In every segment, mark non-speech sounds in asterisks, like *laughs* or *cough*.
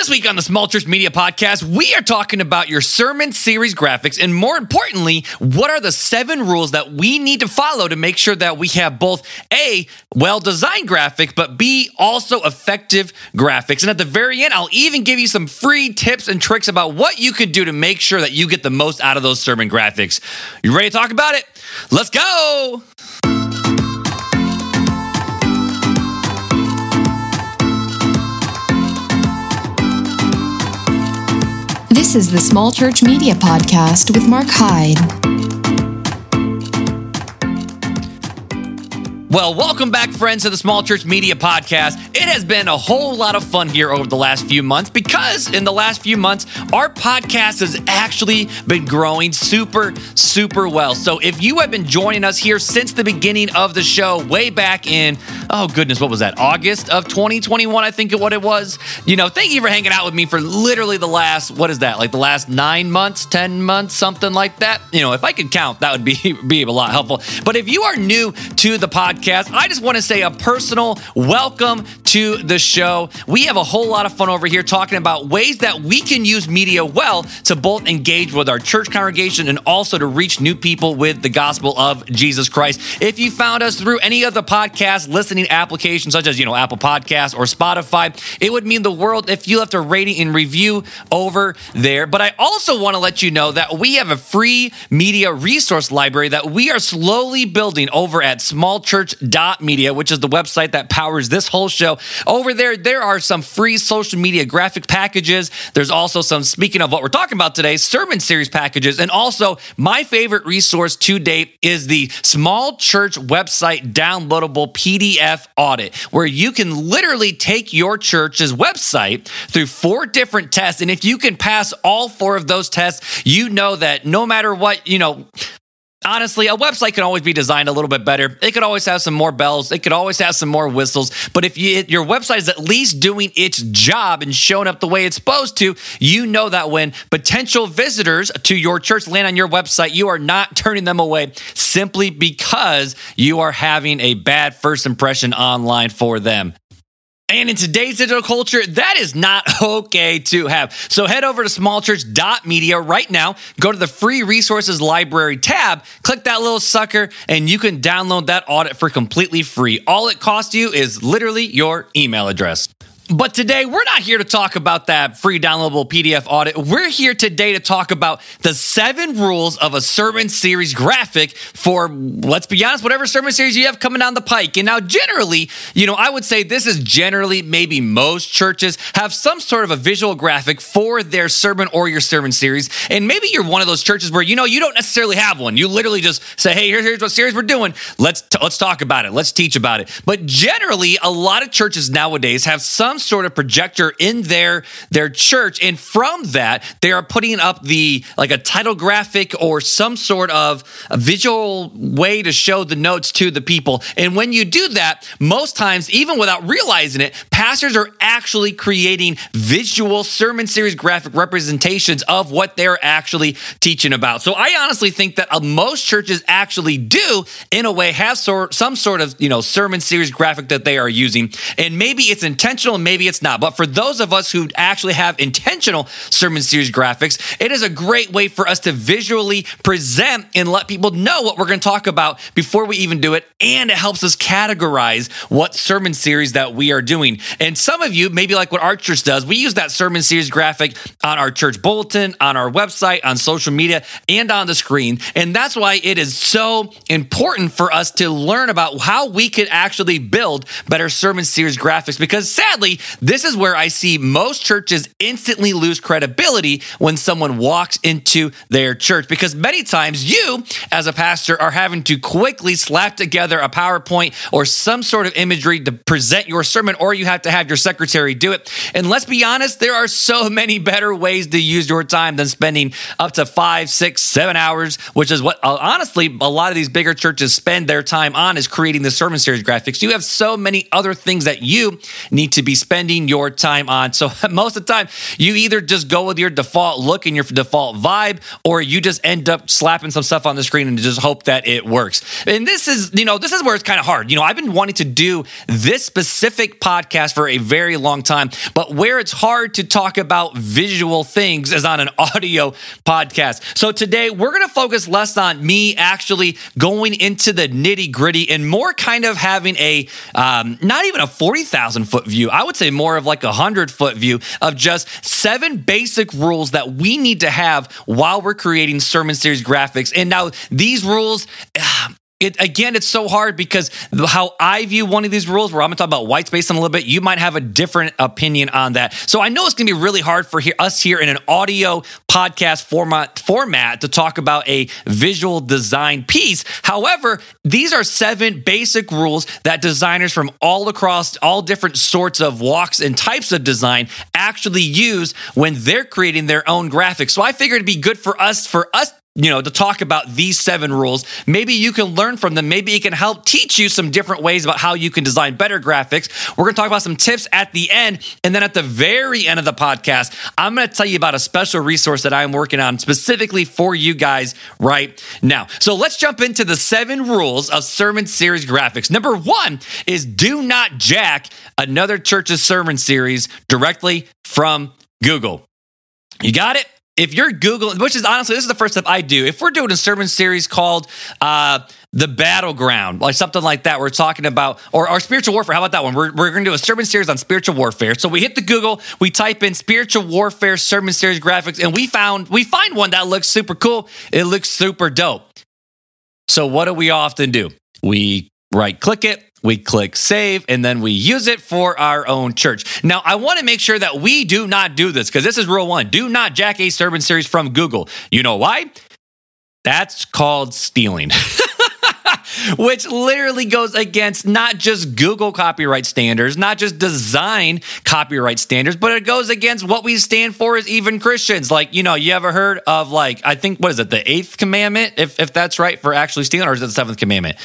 This week on the Small Church Media Podcast, we are talking about your sermon series graphics and more importantly, what are the seven rules that we need to follow to make sure that we have both A, well designed graphics, but B, also effective graphics. And at the very end, I'll even give you some free tips and tricks about what you could do to make sure that you get the most out of those sermon graphics. You ready to talk about it? Let's go! This is the Small Church Media Podcast with Mark Hyde. Well, welcome back, friends, to the Small Church Media Podcast. It has been a whole lot of fun here over the last few months because in the last few months, our podcast has actually been growing super, super well. So if you have been joining us here since the beginning of the show, way back in, oh goodness, what was that? August of 2021, I think what it was. You know, thank you for hanging out with me for literally the last, what is that, like the last nine months, 10 months, something like that. You know, if I could count, that would be, *laughs* be a lot helpful. But if you are new to the podcast, podcast. I just want to say a personal welcome to the show. We have a whole lot of fun over here talking about ways that we can use media well to both engage with our church congregation and also to reach new people with the gospel of Jesus Christ. If you found us through any of the podcast listening applications, such as, you know, Apple Podcasts or Spotify, it would mean the world if you left a rating and review over there. But I also want to let you know that we have a free media resource library that we are slowly building over at Small Church Media, which is the website that powers this whole show. Over there, there are some free social media graphic packages. There's also some, speaking of what we're talking about today, sermon series packages. And also, my favorite resource to date is the Small Church website downloadable PDF audit, where you can literally take your church's website through four different tests. And if you can pass all four of those tests, you know that no matter what, you know, Honestly, a website can always be designed a little bit better. It could always have some more bells. It could always have some more whistles. But if you, your website is at least doing its job and showing up the way it's supposed to, you know that when potential visitors to your church land on your website, you are not turning them away simply because you are having a bad first impression online for them. And in today's digital culture, that is not *laughs* okay to have. So head over to smallchurch.media right now, go to the free resources library tab, click that little sucker, and you can download that audit for completely free. All it costs you is literally your email address. But today, we're not here to talk about that free downloadable PDF audit. We're here today to talk about the seven rules of a sermon series graphic for, let's be honest, whatever sermon series you have coming down the pike. And now, generally, you know, I would say this is generally maybe most churches have some sort of a visual graphic for their sermon or your sermon series. And maybe you're one of those churches where, you know, you don't necessarily have one. You literally just say, hey, here's what series we're doing. Let's, t- let's talk about it. Let's teach about it. But generally, a lot of churches nowadays have some sort of projector in their their church. And from that they are putting up the like a title graphic or some sort of visual way to show the notes to the people. And when you do that most times even without realizing it pastors are actually creating visual sermon series graphic representations of what they're actually teaching about. So i honestly think that uh, most churches actually do in a way have sort, some sort of you know sermon series graphic that they are using. And maybe it's intentional maybe it's not. But for those of us who actually have intentional sermon series graphics, it is a great way for us to visually present and let people know what we're going to talk about before we even do it. And it helps us categorize what sermon series that we are doing. And some of you, maybe like what our church does, we use that sermon series graphic on our church bulletin, on our website, on social media, and on the screen. And that's why it is so important for us to learn about how we could actually build better sermon series graphics because sadly, this is where I see most churches instantly lose credibility when someone walks into their church because many times you, as a pastor, are having to quickly slap together a PowerPoint or some sort of imagery to present your sermon, or you have to have your secretary do it. And let's be honest, there are so many better ways to use your time than spending up to five, six, seven hours, which is what uh, honestly a lot of these bigger churches spend their time on is creating the sermon series graphics. You have so many other things that you need to be spending your time on. So *laughs* most of the time, you either just go with your default look and your default vibe, or you just end up slapping some stuff on the screen and just hope that it works. And this is, you know, this is where it's kind of hard. You know, I've been wanting to do this specific podcast for a very long time, but where it's hard to talk about visual things is on an *laughs* audio podcast. So today we're going to focus less on me actually going into the nitty gritty and more kind of having a, um, not even a 40,000 foot view. I would say more of like a 100 foot view of just seven basic rules that we need to have while we're creating sermon series graphics. And now these rules, ah, it, again, it's so hard because how I view one of these rules, where I'm going to talk about white space in a little bit, you might have a different opinion on that. So I know it's going to be really hard for us here in an audio podcast format format to talk about a visual design piece. However, these are seven basic rules that designers from all across all different sorts of walks and types of design actually use when they're creating their own graphics. So I figured it'd be good for us for us you know, to talk about these seven rules. Maybe you can learn from them. Maybe it can help teach you some different ways about how you can design better graphics. We're going to talk about some tips at the end. And then at the very end of the podcast, I'm going to tell you about a special resource that I'm working on specifically for you guys right now. So let's jump into the seven rules of sermon series graphics. Number one is do not jack another church's sermon series directly from Google. You got it? If you're Googling, which is honestly, this is the first step I do. If we're doing a sermon series called uh, The Battleground, like something like that, we're talking about, or our spiritual warfare, how about that one? We're, we're going to do a sermon series on spiritual warfare. So we hit the Google, we type in spiritual warfare sermon series graphics, and we found, we find one that looks super cool. It looks super dope. So what do we often do? We right click it, we click save and then we use it for our own church. Now, I want to make sure that we do not do this because this is rule one. Do not jack a sermon series from Google. You know why? That's called stealing. *laughs* Which literally goes against not just Google copyright standards, not just design copyright standards, but it goes against what we stand for as even Christians. Like, you know, you ever heard of like, I think, what is it, the eighth commandment, if, if that's right, for actually stealing, or is it the seventh commandment?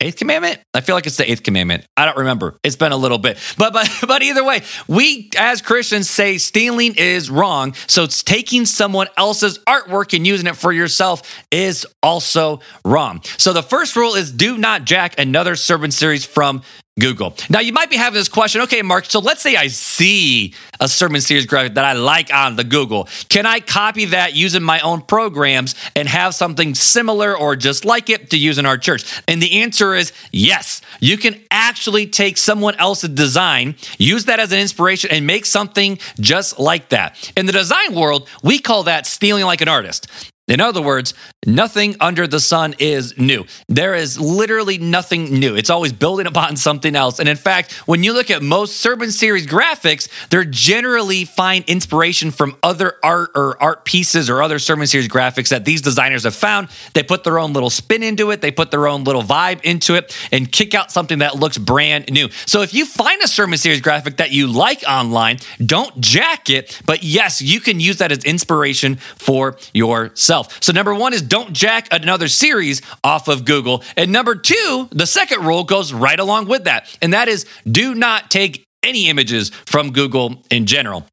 Eighth commandment? I feel like it's the eighth commandment. I don't remember. It's been a little bit. *laughs* But but but either way we as christians say stealing is wrong. So it's taking someone else's artwork and using it for yourself is also wrong. So the first rule is do not jack another sermon series from Google. Now, you might be having this question okay, Mark, so let's say I see a sermon series graphic that I like on the Google. Can I copy that using my own programs and have something similar or just like it to use in our church? And the answer is yes. You can actually take someone else's design, use that as an inspiration, and make something just like that. In the design world, we call that stealing like an artist. In other words, nothing under the sun is new. There is literally nothing new. It's always building upon something else. And in fact, when you look at most Sermon Series graphics, they're generally find inspiration from other art or art pieces or other Sermon Series graphics that these designers have found. They put their own little spin into it, they put their own little vibe into it, and kick out something that looks brand new. So if you find a Sermon Series graphic that you like online, don't jack it, but yes, you can use that as inspiration for yourself yourself. So, number one is don't jack another series off of Google. And number two, the second rule goes right along with that. And that is do not take any images from Google in general.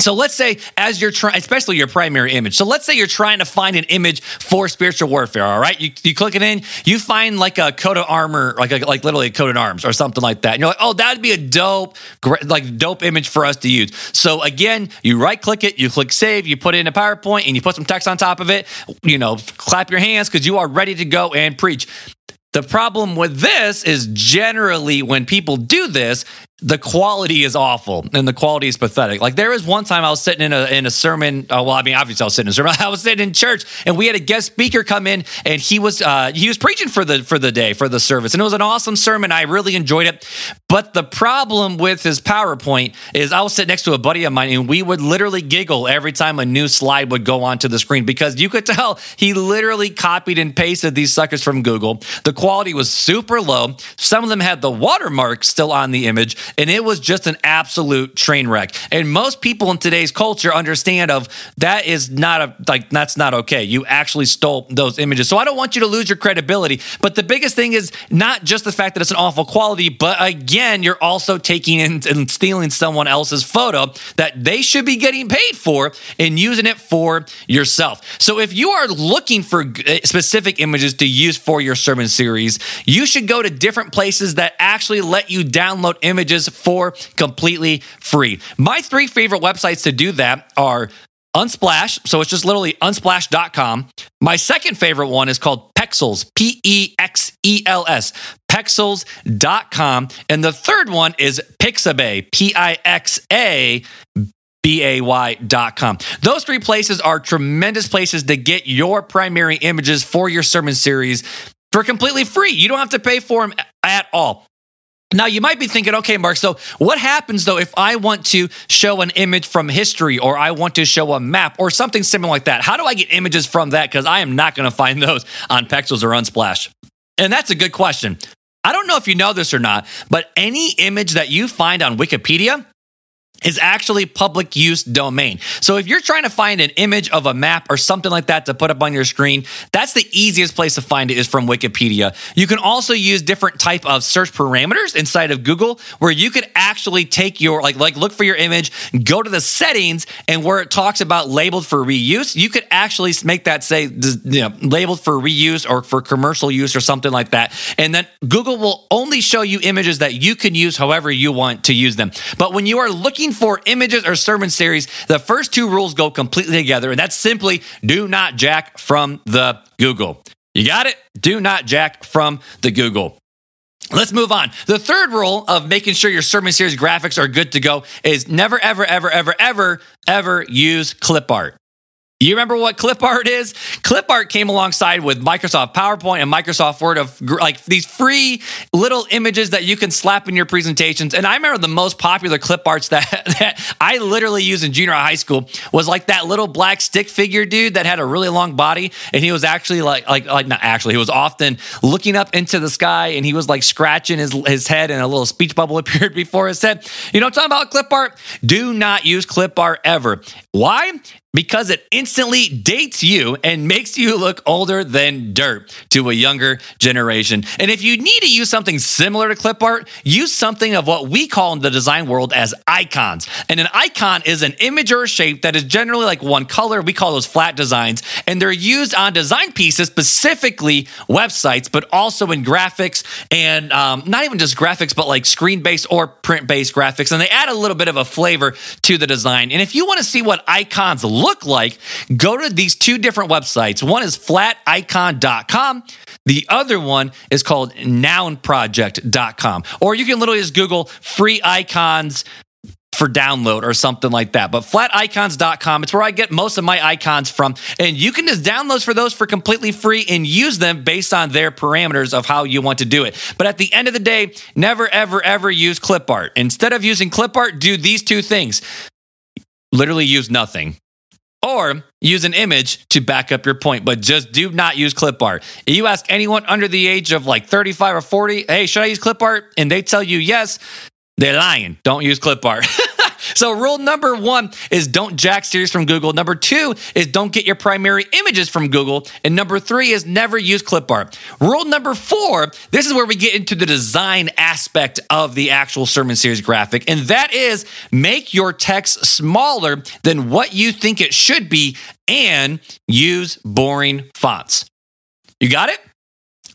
So let's say as you're trying, especially your primary image. So let's say you're trying to find an image for spiritual warfare. All right, you, you click it in, you find like a coat of armor, like a, like literally a coat of arms or something like that. And you're like, oh, that'd be a dope, like dope image for us to use. So again, you right click it, you click save, you put it in a PowerPoint, and you put some text on top of it. You know, clap your hands because you are ready to go and preach. The problem with this is generally when people do this, the quality is awful and the quality is pathetic. Like there was one time I was sitting in a in a sermon. Uh, well, I mean, obviously I was sitting in a sermon. *laughs* I was sitting in church and we had a guest speaker come in and he was uh, he was preaching for the for the day for the service and it was an awesome sermon. I really enjoyed it. But the problem with his PowerPoint is I was sitting next to a buddy of mine and we would literally giggle every time a new slide would go onto the screen because you could tell he literally copied and pasted these suckers from Google. The quality was super low. Some of them had the watermark still on the image. And it was just an absolute train wreck. And most people in today's culture understand of that is not a like that's not okay. You actually stole those images. So I don't want you to lose your credibility. But the biggest thing is not just the fact that it's an awful quality, but again, you're also taking in and stealing someone else's photo that they should be getting paid for and using it for yourself. So if you are looking for eh, specific images to use for your sermon series, you should go to different places that actually let you download images for completely free. My three favorite websites to do that are Unsplash, so it's just literally unsplash.com. My second favorite one is called Pexels, P E X E L S, pexels.com. And the third one is Pixabay, P I X A B-A-Y.com. Those three places are tremendous places to get your primary images for your sermon series for completely free. You don't have to pay for them at all. Now, you might be thinking, okay, Mark, so what happens though if I want to show an image from history or I want to show a map or something similar like that? How do I get images from that? Because I am not going to find *laughs* those on Pexels or Unsplash. And that's a good question. I don't know if you know this or not, but any image that you find on Wikipedia, is actually public use domain. So if you're trying to find an image of a map or something like that to put up on your screen, that's the easiest place to find it is from Wikipedia. You can also use different type of search parameters inside of Google where you could actually take your like like look for your image, go to the settings and where it talks about labeled for reuse, you could actually make that say you know, labeled for reuse or for commercial use or something like that. And then Google will only show you images that you can use however you want to use them. But when you are looking looking for images or sermon series, the first two rules go completely together, and that's simply do not jack from the Google. You got it? Do not jack from the Google. Let's move on. The third rule of making sure your sermon series graphics are good to go is never, ever, ever, ever, ever, ever use clip art. You remember what clip art is? Clip art came alongside with Microsoft PowerPoint and Microsoft Word of like these free little images that you can slap in your presentations. And I remember the most popular clip arts *laughs* that, that I literally used in junior high school was like that little black stick figure dude that had a really long body. And he was actually like, like, like not actually, he was often looking up into the sky and he was like scratching his, his head and a little speech bubble *laughs* appeared before his head. You know, I'm talking about clip art. Do not use clip art ever. Why? Because it instantly dates you and makes you look older than dirt to a younger generation. And if you need to use something similar to clip art, use something of what we call in the design world as icons. And an icon is an image or shape that is generally like one color. We call those flat designs, and they're used on design pieces, specifically websites, but also in graphics and um, not even just graphics, but like screen based or print based graphics. And they add a little bit of a flavor to the design. And if you want to see what icons look look like, go to these two different websites. One is flaticon.com. The other one is called nounproject.com. Or you can literally just Google free icons for download or something like that. But flaticons.com, it's where I get most of my icons from. And you can just download for those for completely free and use them based on their parameters of how you want to do it. But at the end of the day, never, ever, ever use clip art. Instead of using clip art, do these two things. Literally use nothing or use an image to back up your point, but just do not use clip art. If you ask anyone under the age of like 35 or 40, hey, should I use clip art? And they tell you yes, they're lying. Don't use clip art. *laughs* So, rule number one is don't jack series from Google. Number two is don't get your primary images from Google. And number three is never use clip art. Rule number four this is where we get into the design aspect of the actual sermon series graphic, and that is make your text smaller than what you think it should be and use boring fonts. You got it?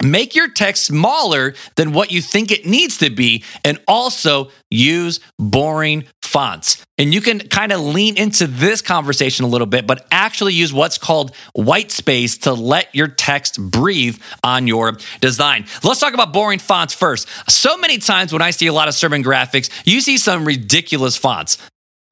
Make your text smaller than what you think it needs to be, and also use boring fonts. And you can kind of lean into this conversation a little bit, but actually use what's called white space to let your text breathe on your design. Let's talk about boring fonts first. So many times when I see a lot of sermon graphics, you see some ridiculous fonts.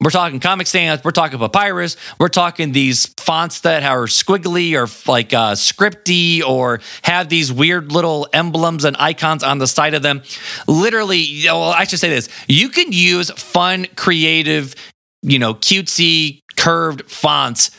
We're talking Comic Sans, we're talking Papyrus, we're talking these fonts that are squiggly or like uh, scripty or have these weird little emblems and icons on the side of them. Literally, well, I should say this. You can use fun, creative, you know, cutesy, curved fonts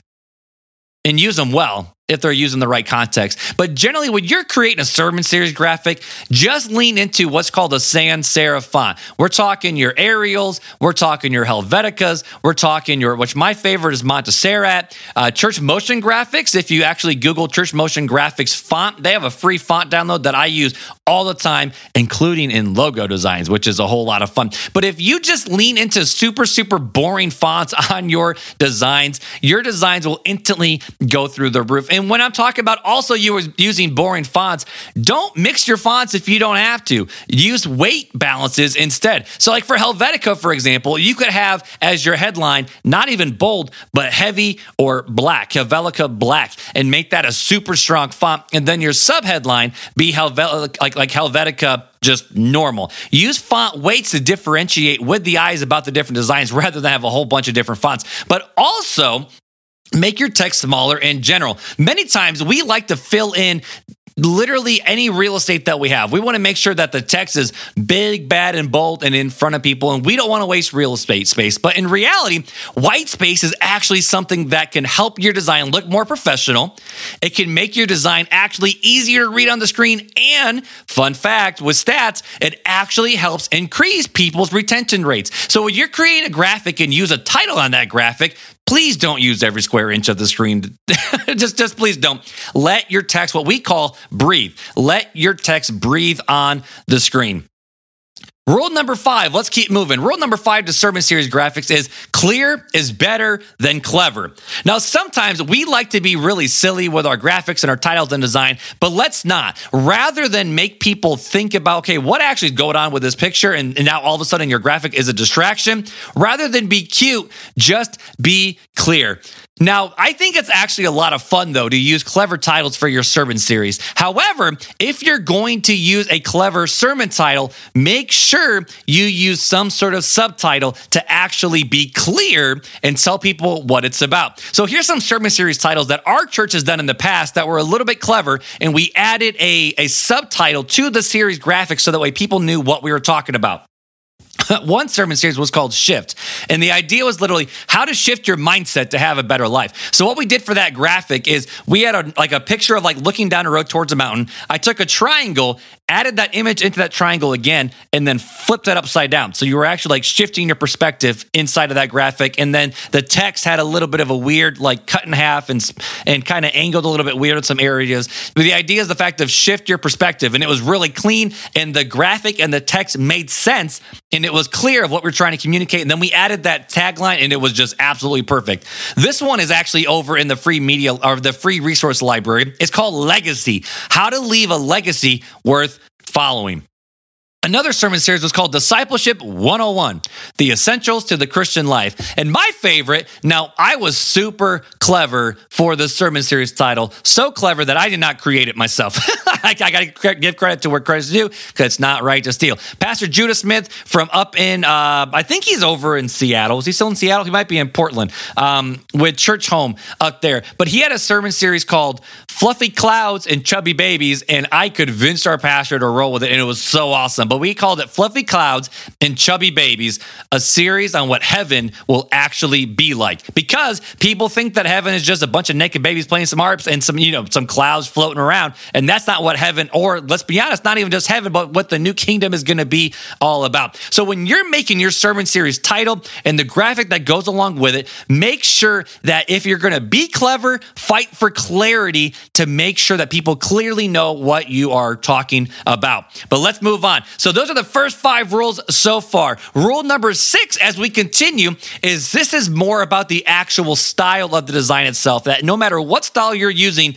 and use them well if they're using the right context. But generally, when you're creating a sermon series graphic, just lean into what's called a sans serif font. We're talking your Arials, we're talking your Helveticas, we're talking your, which my favorite is Montserrat, uh, Church Motion Graphics. If you actually Google Church Motion Graphics font, they have a free font download that I use all the time, including in logo designs, which is a whole lot of fun. But if you just lean into super, super boring fonts *laughs* on your designs, your designs will instantly go through the roof. And when I'm talking about also you were using boring fonts, don't mix your fonts if you don't have to. Use weight balances instead. So, like for Helvetica, for example, you could have as your headline not even bold, but heavy or black, Helvetica black, and make that a super strong font. And then your subheadline be Helvetica, like, like Helvetica just normal. Use font weights to differentiate with the eyes about the different designs rather than have a whole bunch of different fonts. But also, make your text smaller in general. Many times we like to fill in literally any real estate that we have. We want to make sure that the text is big, bad, and bold and in front of people, and we don't want to waste real estate space. But in reality, white space is actually something that can help your design look more professional. It can make your design actually easier to read on the screen. And fun fact with stats, it actually helps increase people's retention rates. So when you're creating a graphic and use a title on that graphic, please don't use every square inch of the screen. *laughs* just, just please don't. Let your text, what we call breathe, let your text breathe on the screen. Rule number five, let's keep moving. Rule number five to sermon series graphics is clear is better than clever. Now, sometimes we like to be really silly with our graphics and our titles and design, but let's not. Rather than make people think about, okay, what actually is going on with this picture, and, and now all of a sudden your graphic is a distraction, rather than be cute, just be clear. Now, I think it's actually a lot of fun, though, to use clever titles for your sermon series. However, if you're going to use a clever sermon title, make sure you use some sort of subtitle to actually be clear and tell people what it's about. So, here's some sermon series titles that our church has done in the past that were a little bit clever, and we added a, a subtitle to the series graphics so that way people knew what we were talking about. *laughs* one sermon series was called Shift. And the idea was literally how to shift your mindset to have a better life. So what we did for that graphic is we had a, like a picture of like looking down a road towards a mountain. I took a triangle added that image into that triangle again, and then flipped it upside down. So you were actually like shifting your perspective inside of that graphic. And then the text had a little bit of a weird, like cut in half and, and kind of angled a little bit weird in some areas. But the idea is the fact of shift your perspective. And it was really clean, and the graphic and the text made sense, and it was clear of what we're trying to communicate. And then we added that tagline, and it was just absolutely perfect. This one is actually over in the free media or the free resource library. It's called Legacy How to Leave a Legacy Worth following. Another sermon series was called Discipleship 101 The Essentials to the Christian Life. And my favorite, now I was super clever for the sermon series title, so clever that I did not create it myself. *laughs* *laughs* I, got to give credit to where credit's due because it's not right to steal. Pastor Judah Smith from up in, uh, I think he's over in Seattle. Is he still in Seattle? He might be in Portland um, with Churchome up there. But he had a sermon series called Fluffy Clouds and Chubby Babies, and I convinced our pastor to roll with it, and it was so awesome but we called it Fluffy Clouds and Chubby Babies, a series on what heaven will actually be like. Because people think that heaven is just a bunch of naked babies playing some harps and some, you know, some clouds floating around. And that's not what heaven, or let's be honest, not even just heaven, but what the new kingdom is going to be all about. So when you're making your sermon series title and the graphic that goes along with it, make sure that if you're going to be clever, fight for clarity to make sure that people clearly know what you are talking about. But let's move on. So those are the first five rules so far. Rule number six, as we continue, is this is more about the actual style of the design itself. That no matter what style you're using,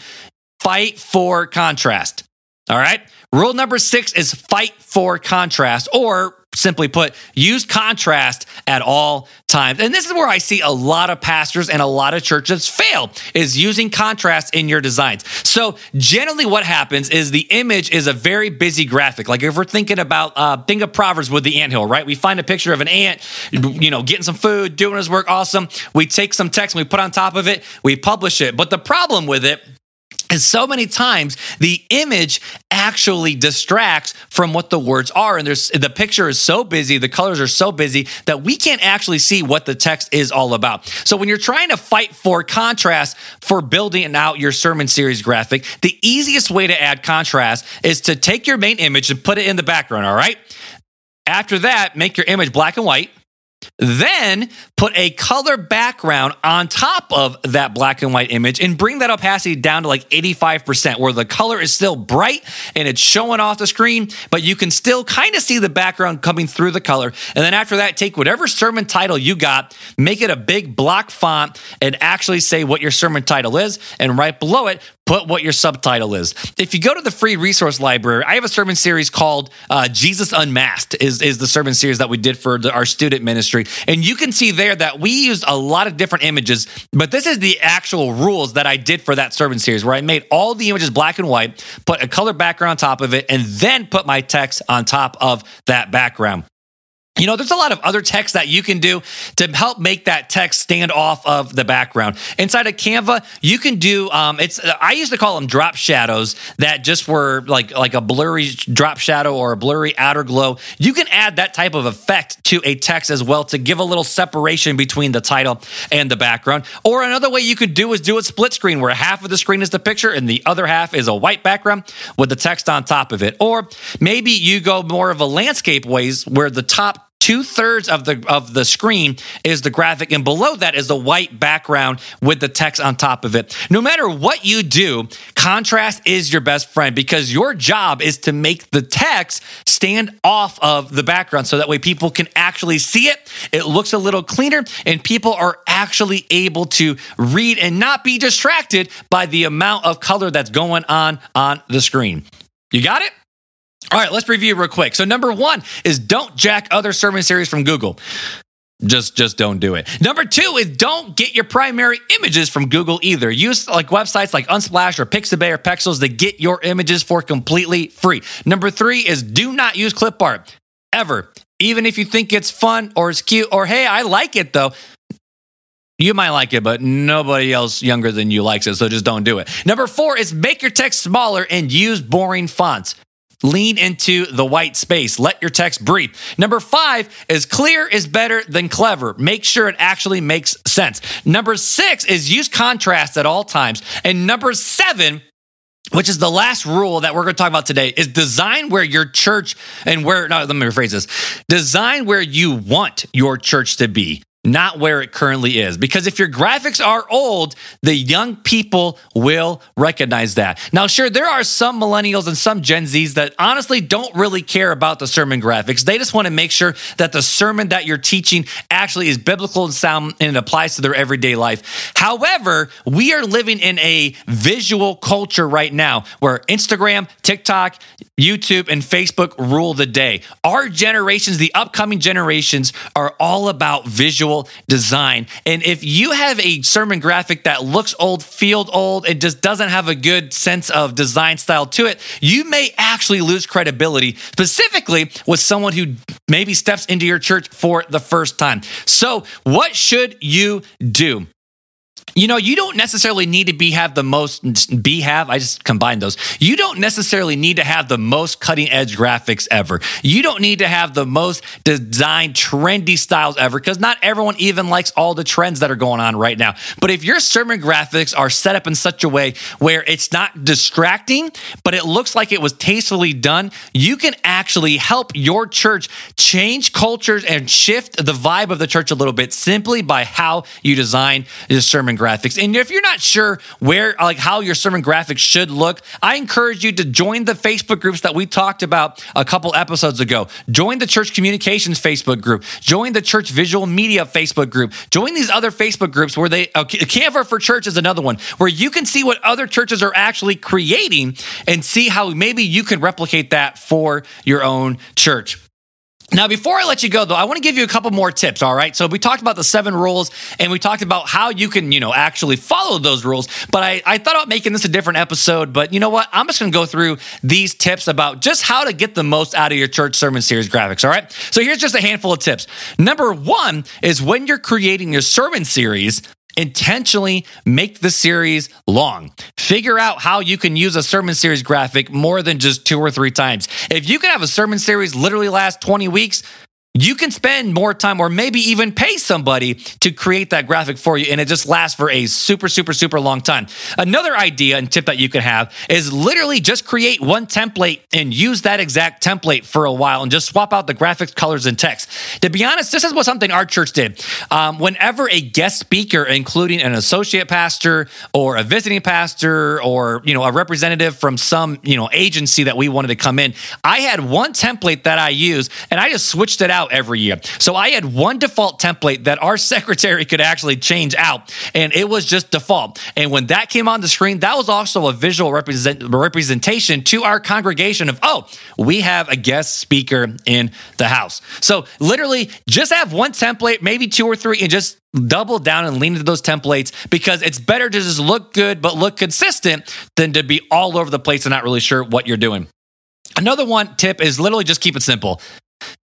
fight for contrast. All right. Rule number six is fight for contrast, or simply put, use contrast at all times. And this is where I see a lot of pastors and a lot of churches fail is using contrast in your designs. So generally what happens is the image is a very busy graphic. Like if we're thinking about, uh, think of Proverbs with the ant hill, right? We find a picture of an ant, you know, getting some food, doing his work. Awesome. We take some text and we put on top of it. We publish it. But the problem with it is so many times the image actually distracts from what the words are. And there's the picture is so busy the colors are so busy that we can't actually see what the text is all about. So when you're trying to fight for contrast for building out your sermon series graphic the easiest way to add contrast is to take your main image and put it in the background all right? After that make your image black and white then put a color background on top of that black and white image and bring that opacity down to like 85%, where the color is still bright and it's showing off the screen, but you can still kind of see the background coming through the color. And then after that, take whatever sermon title you got, make it a big block font, and actually say what your sermon title is. And right below it, put what your subtitle is. If you go to the free resource library, I have a sermon series called uh, Jesus Unmasked, is, is the sermon series that we did for the, our student ministry. And you can see there that we used a lot of different images, but this is the actual rules that I did for that sermon series where I made all the images black and white, put a color background on top of it, and then put my text on top of that background. You know, there's a lot of other text that you can do to help make that text stand off of the background. Inside of Canva, you can do um, it's I used to call them drop shadows that just were like like a blurry drop shadow or a blurry outer glow. You can add that type of effect to a text as well to give a little separation between the title and the background. Or another way you could do is do a split screen where half of the screen is the picture and the other half is a white background with the text on top of it. Or maybe you go more of a landscape ways where the top two thirds of the of the screen is the graphic, and below that is the white background with the text on top of it. No matter what you do, contrast is your best friend because your job is to make the text stand off of the background so that way people can actually see it. It looks a little cleaner, and people are actually able to read and not be distracted by the amount of color that's going on on the screen. You got it? All right, let's review real quick. So number one is don't jack other sermon series from Google. Just just don't do it. Number two is don't get your primary images from Google either. Use like websites like Unsplash or Pixabay or Pexels to get your images for completely free. Number three is do not use clip art ever. Even if you think it's fun or it's cute or hey, I like it though. You might like it, but nobody else younger than you likes it, so just don't do it. Number four is make your text smaller and use boring fonts. Lean into the white space. Let your text breathe. Number five is clear is better than clever. Make sure it actually makes sense. Number six is use contrast at all times. And number seven, which is the last rule that we're going to talk about today, is design where your church and where, no, let me rephrase this design where you want your church to be not where it currently is. Because if your graphics are old, the young people will recognize that. Now, sure, there are some millennials and some Gen Zs that honestly don't really care about the sermon graphics. They just want to make sure that the sermon that you're teaching actually is biblical and sound and it applies to their everyday life. However, we are living in a visual culture right now where Instagram, TikTok, YouTube, and Facebook rule the day. Our generations, the upcoming generations, are all about visual visual design. And if you have a sermon graphic that looks old, feels old, and just doesn't have a good sense of design style to it, you may actually lose credibility, specifically with someone who maybe steps into your church for the first time. So, what should you do? You know, you don't necessarily need to be have the most be have. I just combined those. You don't necessarily need to have the most cutting edge graphics ever. You don't need to have the most designed trendy styles ever because not everyone even likes all the trends that are going on right now. But if your sermon graphics are set up in such a way where it's not distracting, but it looks like it was tastefully done, you can actually help your church change cultures and shift the vibe of the church a little bit simply by how you design your sermon graphics graphics. And if you're not sure where, like, how your sermon graphics should look, I encourage you to join the Facebook groups that we talked about a couple episodes ago. Join the church communications Facebook group. Join the church visual media Facebook group. Join these other Facebook groups where they, uh, Canva for Church is another one where you can see what other churches are actually creating and see how maybe you can replicate that for your own church. Now, before I let you go, though, I want to give you a couple more tips. All right. So we talked about the seven rules and we talked about how you can, you know, actually follow those rules. But I, I thought about making this a different episode. But you know what? I'm just going to go through these tips about just how to get the most out of your church sermon series graphics. All right. So here's just a handful of tips. Number one is when you're creating your sermon series, intentionally make the series long. Figure out how you can use a sermon series graphic more than just two or three times. If you can have a sermon series literally last 20 weeks, you can spend more time or maybe even pay somebody to create that graphic for you and it just lasts for a super super super long time. Another idea and tip that you can have is literally just create one template and use that exact template for a while and just swap out the graphics colors and text. To be honest this is what something our church did. Um, whenever a guest speaker including an associate pastor or a visiting pastor or you know a representative from some you know agency that we wanted to come in i had one template that i used and i just switched it out out every year. So I had one default template that our *laughs* secretary could actually change out, and it was just default. And when that came on the screen, that was also a visual represent, representation to our congregation of, oh, we have a guest speaker in the house. So literally, just have one template, maybe two or three, and just double down and lean into those templates because it's better to just look good but look consistent than to be all over the place and not really sure what you're doing. Another one tip is literally just keep it simple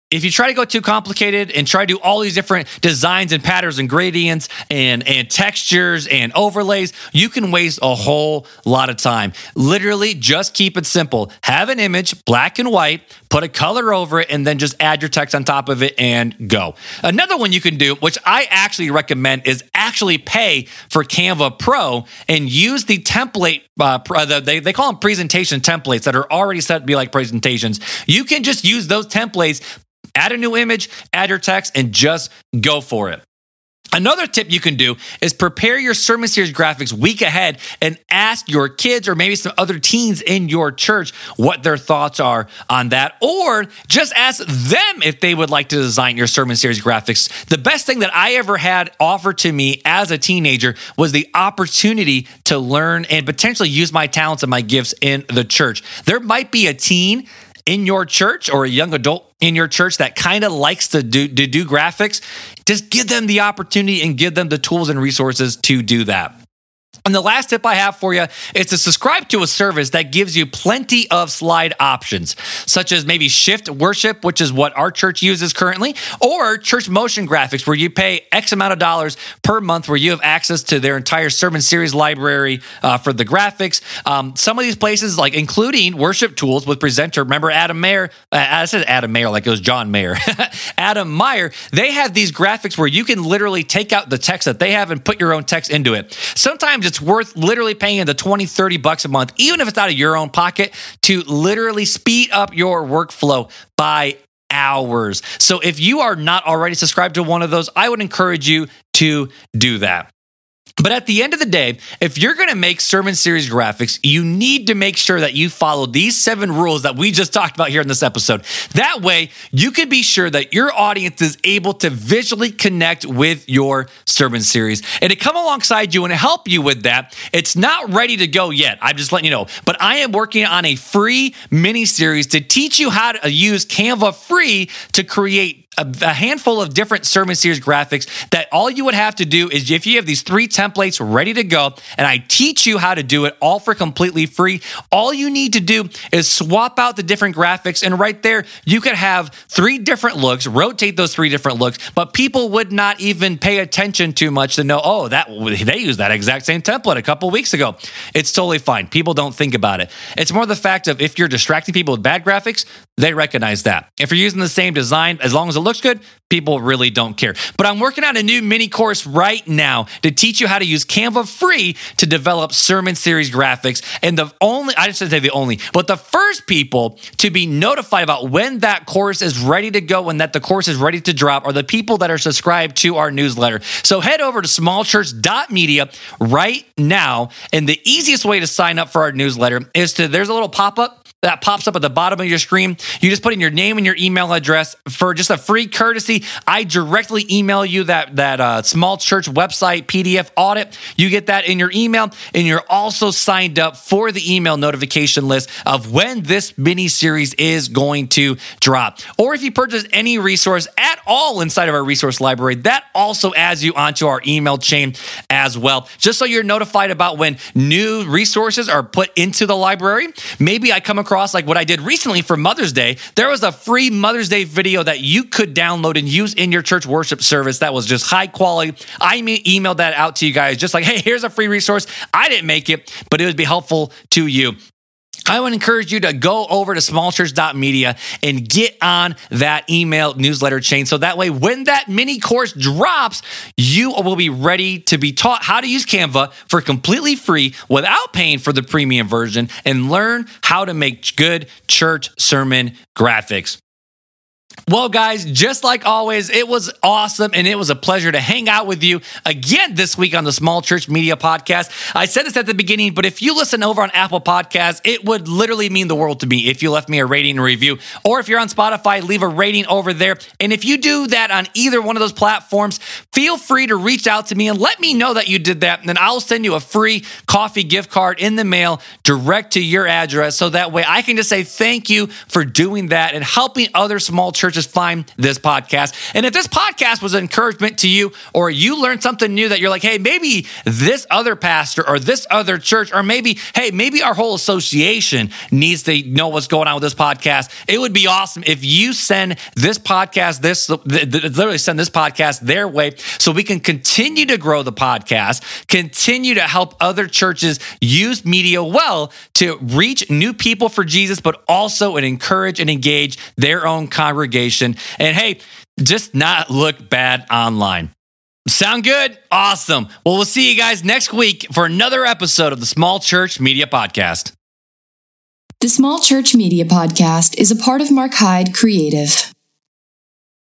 if you try to go too complicated and try to do all these different designs and patterns and gradients and, and textures and overlays, you can waste a whole lot of time. Literally, just keep it simple. Have an image, black and white, put a color over it, and then just add your text on top of it and go. Another one you can do, which I actually recommend, is actually pay for Canva Pro and use the template. Uh, they, they call them presentation templates that are already set to be like presentations. You can just use those templates add a new image, add your text, and just go for it. Another tip you can do is prepare your sermon series graphics week ahead and ask your kids or maybe some other teens in your church what their thoughts are on that, or just ask them if they would like to design your sermon series graphics. The best thing that I ever had offered to me as a teenager was the opportunity to learn and potentially use my talents and my gifts in the church. There might be a teen in your church or a young adult in your church that kind of likes to do, to do graphics, just give them the opportunity and give them the tools and resources to do that. And the last tip I have for you is to subscribe to a service that gives you plenty of slide options, such as maybe Shift Worship, which is what our church uses currently, or Church Motion Graphics, where you pay X amount of dollars per month, where you have access to their entire sermon series library uh, for the graphics. Um, some of these places, like including Worship Tools with presenter, remember Adam Mayer? Uh, I said Adam Mayer like it was John Mayer. *laughs* Adam Meyer, they have these graphics where you can literally take out the text that they have and put your own text into it. Sometimes it's worth literally paying the 20, 30 bucks a month, even if it's out of your own pocket, to literally speed up your workflow by hours. So if you are not already subscribed to one of those, I would encourage you to do that. But at the end of the day, if you're going to make sermon series graphics, you need to make sure that you follow these seven rules that we just talked about here in this episode. That way, you can be sure that your audience is able to visually connect with your sermon series. And to come alongside you and help you with that, it's not ready to go yet. I'm just letting you know. But I am working on a free mini series to teach you how to use Canva free to create a, a, handful of different sermon series graphics that all you would have to do is if you have these three templates ready to go and I teach you how to do it all for completely free, all you need to do is swap out the different graphics and right there you could have three different looks, rotate those three different looks, but people would not even pay attention too much to know, oh, that they used that exact same template a couple weeks ago. It's totally fine. People don't think about it. It's more the fact of if you're distracting people with bad graphics, they recognize that. If you're using the same design, as long as it looks good, people really don't care. But I'm working on a new mini course right now to teach you how to use Canva free to develop sermon series graphics. And the only, I just say the only, but the first people to be notified about when that course is ready to go and that the course is ready to drop are the people that are subscribed to our newsletter. So head over to smallchurch.media right now. And the easiest way to sign up for our newsletter is to, there's a little pop up that pops up at the bottom of your screen. You just put in your name and your email address for just a free courtesy. I directly email you that that uh, small church website PDF audit. You get that in your email, and you're also signed up for the email notification list of when this mini series is going to drop. Or if you purchase any resource at all inside of our resource library, that also adds you onto our email chain as well. Just so you're notified about when new resources are put into the library. Maybe I come across across like what I did recently for Mother's Day, there was a free Mother's Day video that you could download and use in your church worship service that was just high quality. I emailed that out to you guys, just like, hey, here's a free resource. I didn't make it, but it would be helpful to you. I would encourage you to go over to smallchurch.media and get on that email newsletter chain. So that way, when that mini course drops, you will be ready to be taught how to use Canva for completely free without paying for the premium version and learn how to make good church sermon graphics. Well, guys, just like always, it was awesome and it was a pleasure to hang out with you again this week on the Small Church Media Podcast. I said this at the beginning, but if you listen over on Apple Podcasts, it would literally mean the world to me if you left me a rating and review. Or if you're on Spotify, leave a rating over there. And if you do that on either one of those platforms, feel free to reach out to me and let me know that you did that. And then I'll send you a free coffee gift card in the mail direct to your address. So that way I can just say thank you for doing that and helping other small churches churches find this podcast. And if this podcast was an encouragement to you, or you learned something new that you're like, hey, maybe this other pastor or this other church, or maybe, hey, maybe our whole association needs to know what's going on with this podcast. It would be awesome if you send this podcast, this literally send this podcast their way so we can continue to grow the podcast, continue to help other churches use media well to reach new people for Jesus, but also and encourage and engage their own congregation and hey, just not look bad online. Sound good? Awesome. Well, we'll see you guys next week for another episode of the Small Church Media Podcast. The Small Church Media Podcast is a part of Mark Hyde Creative.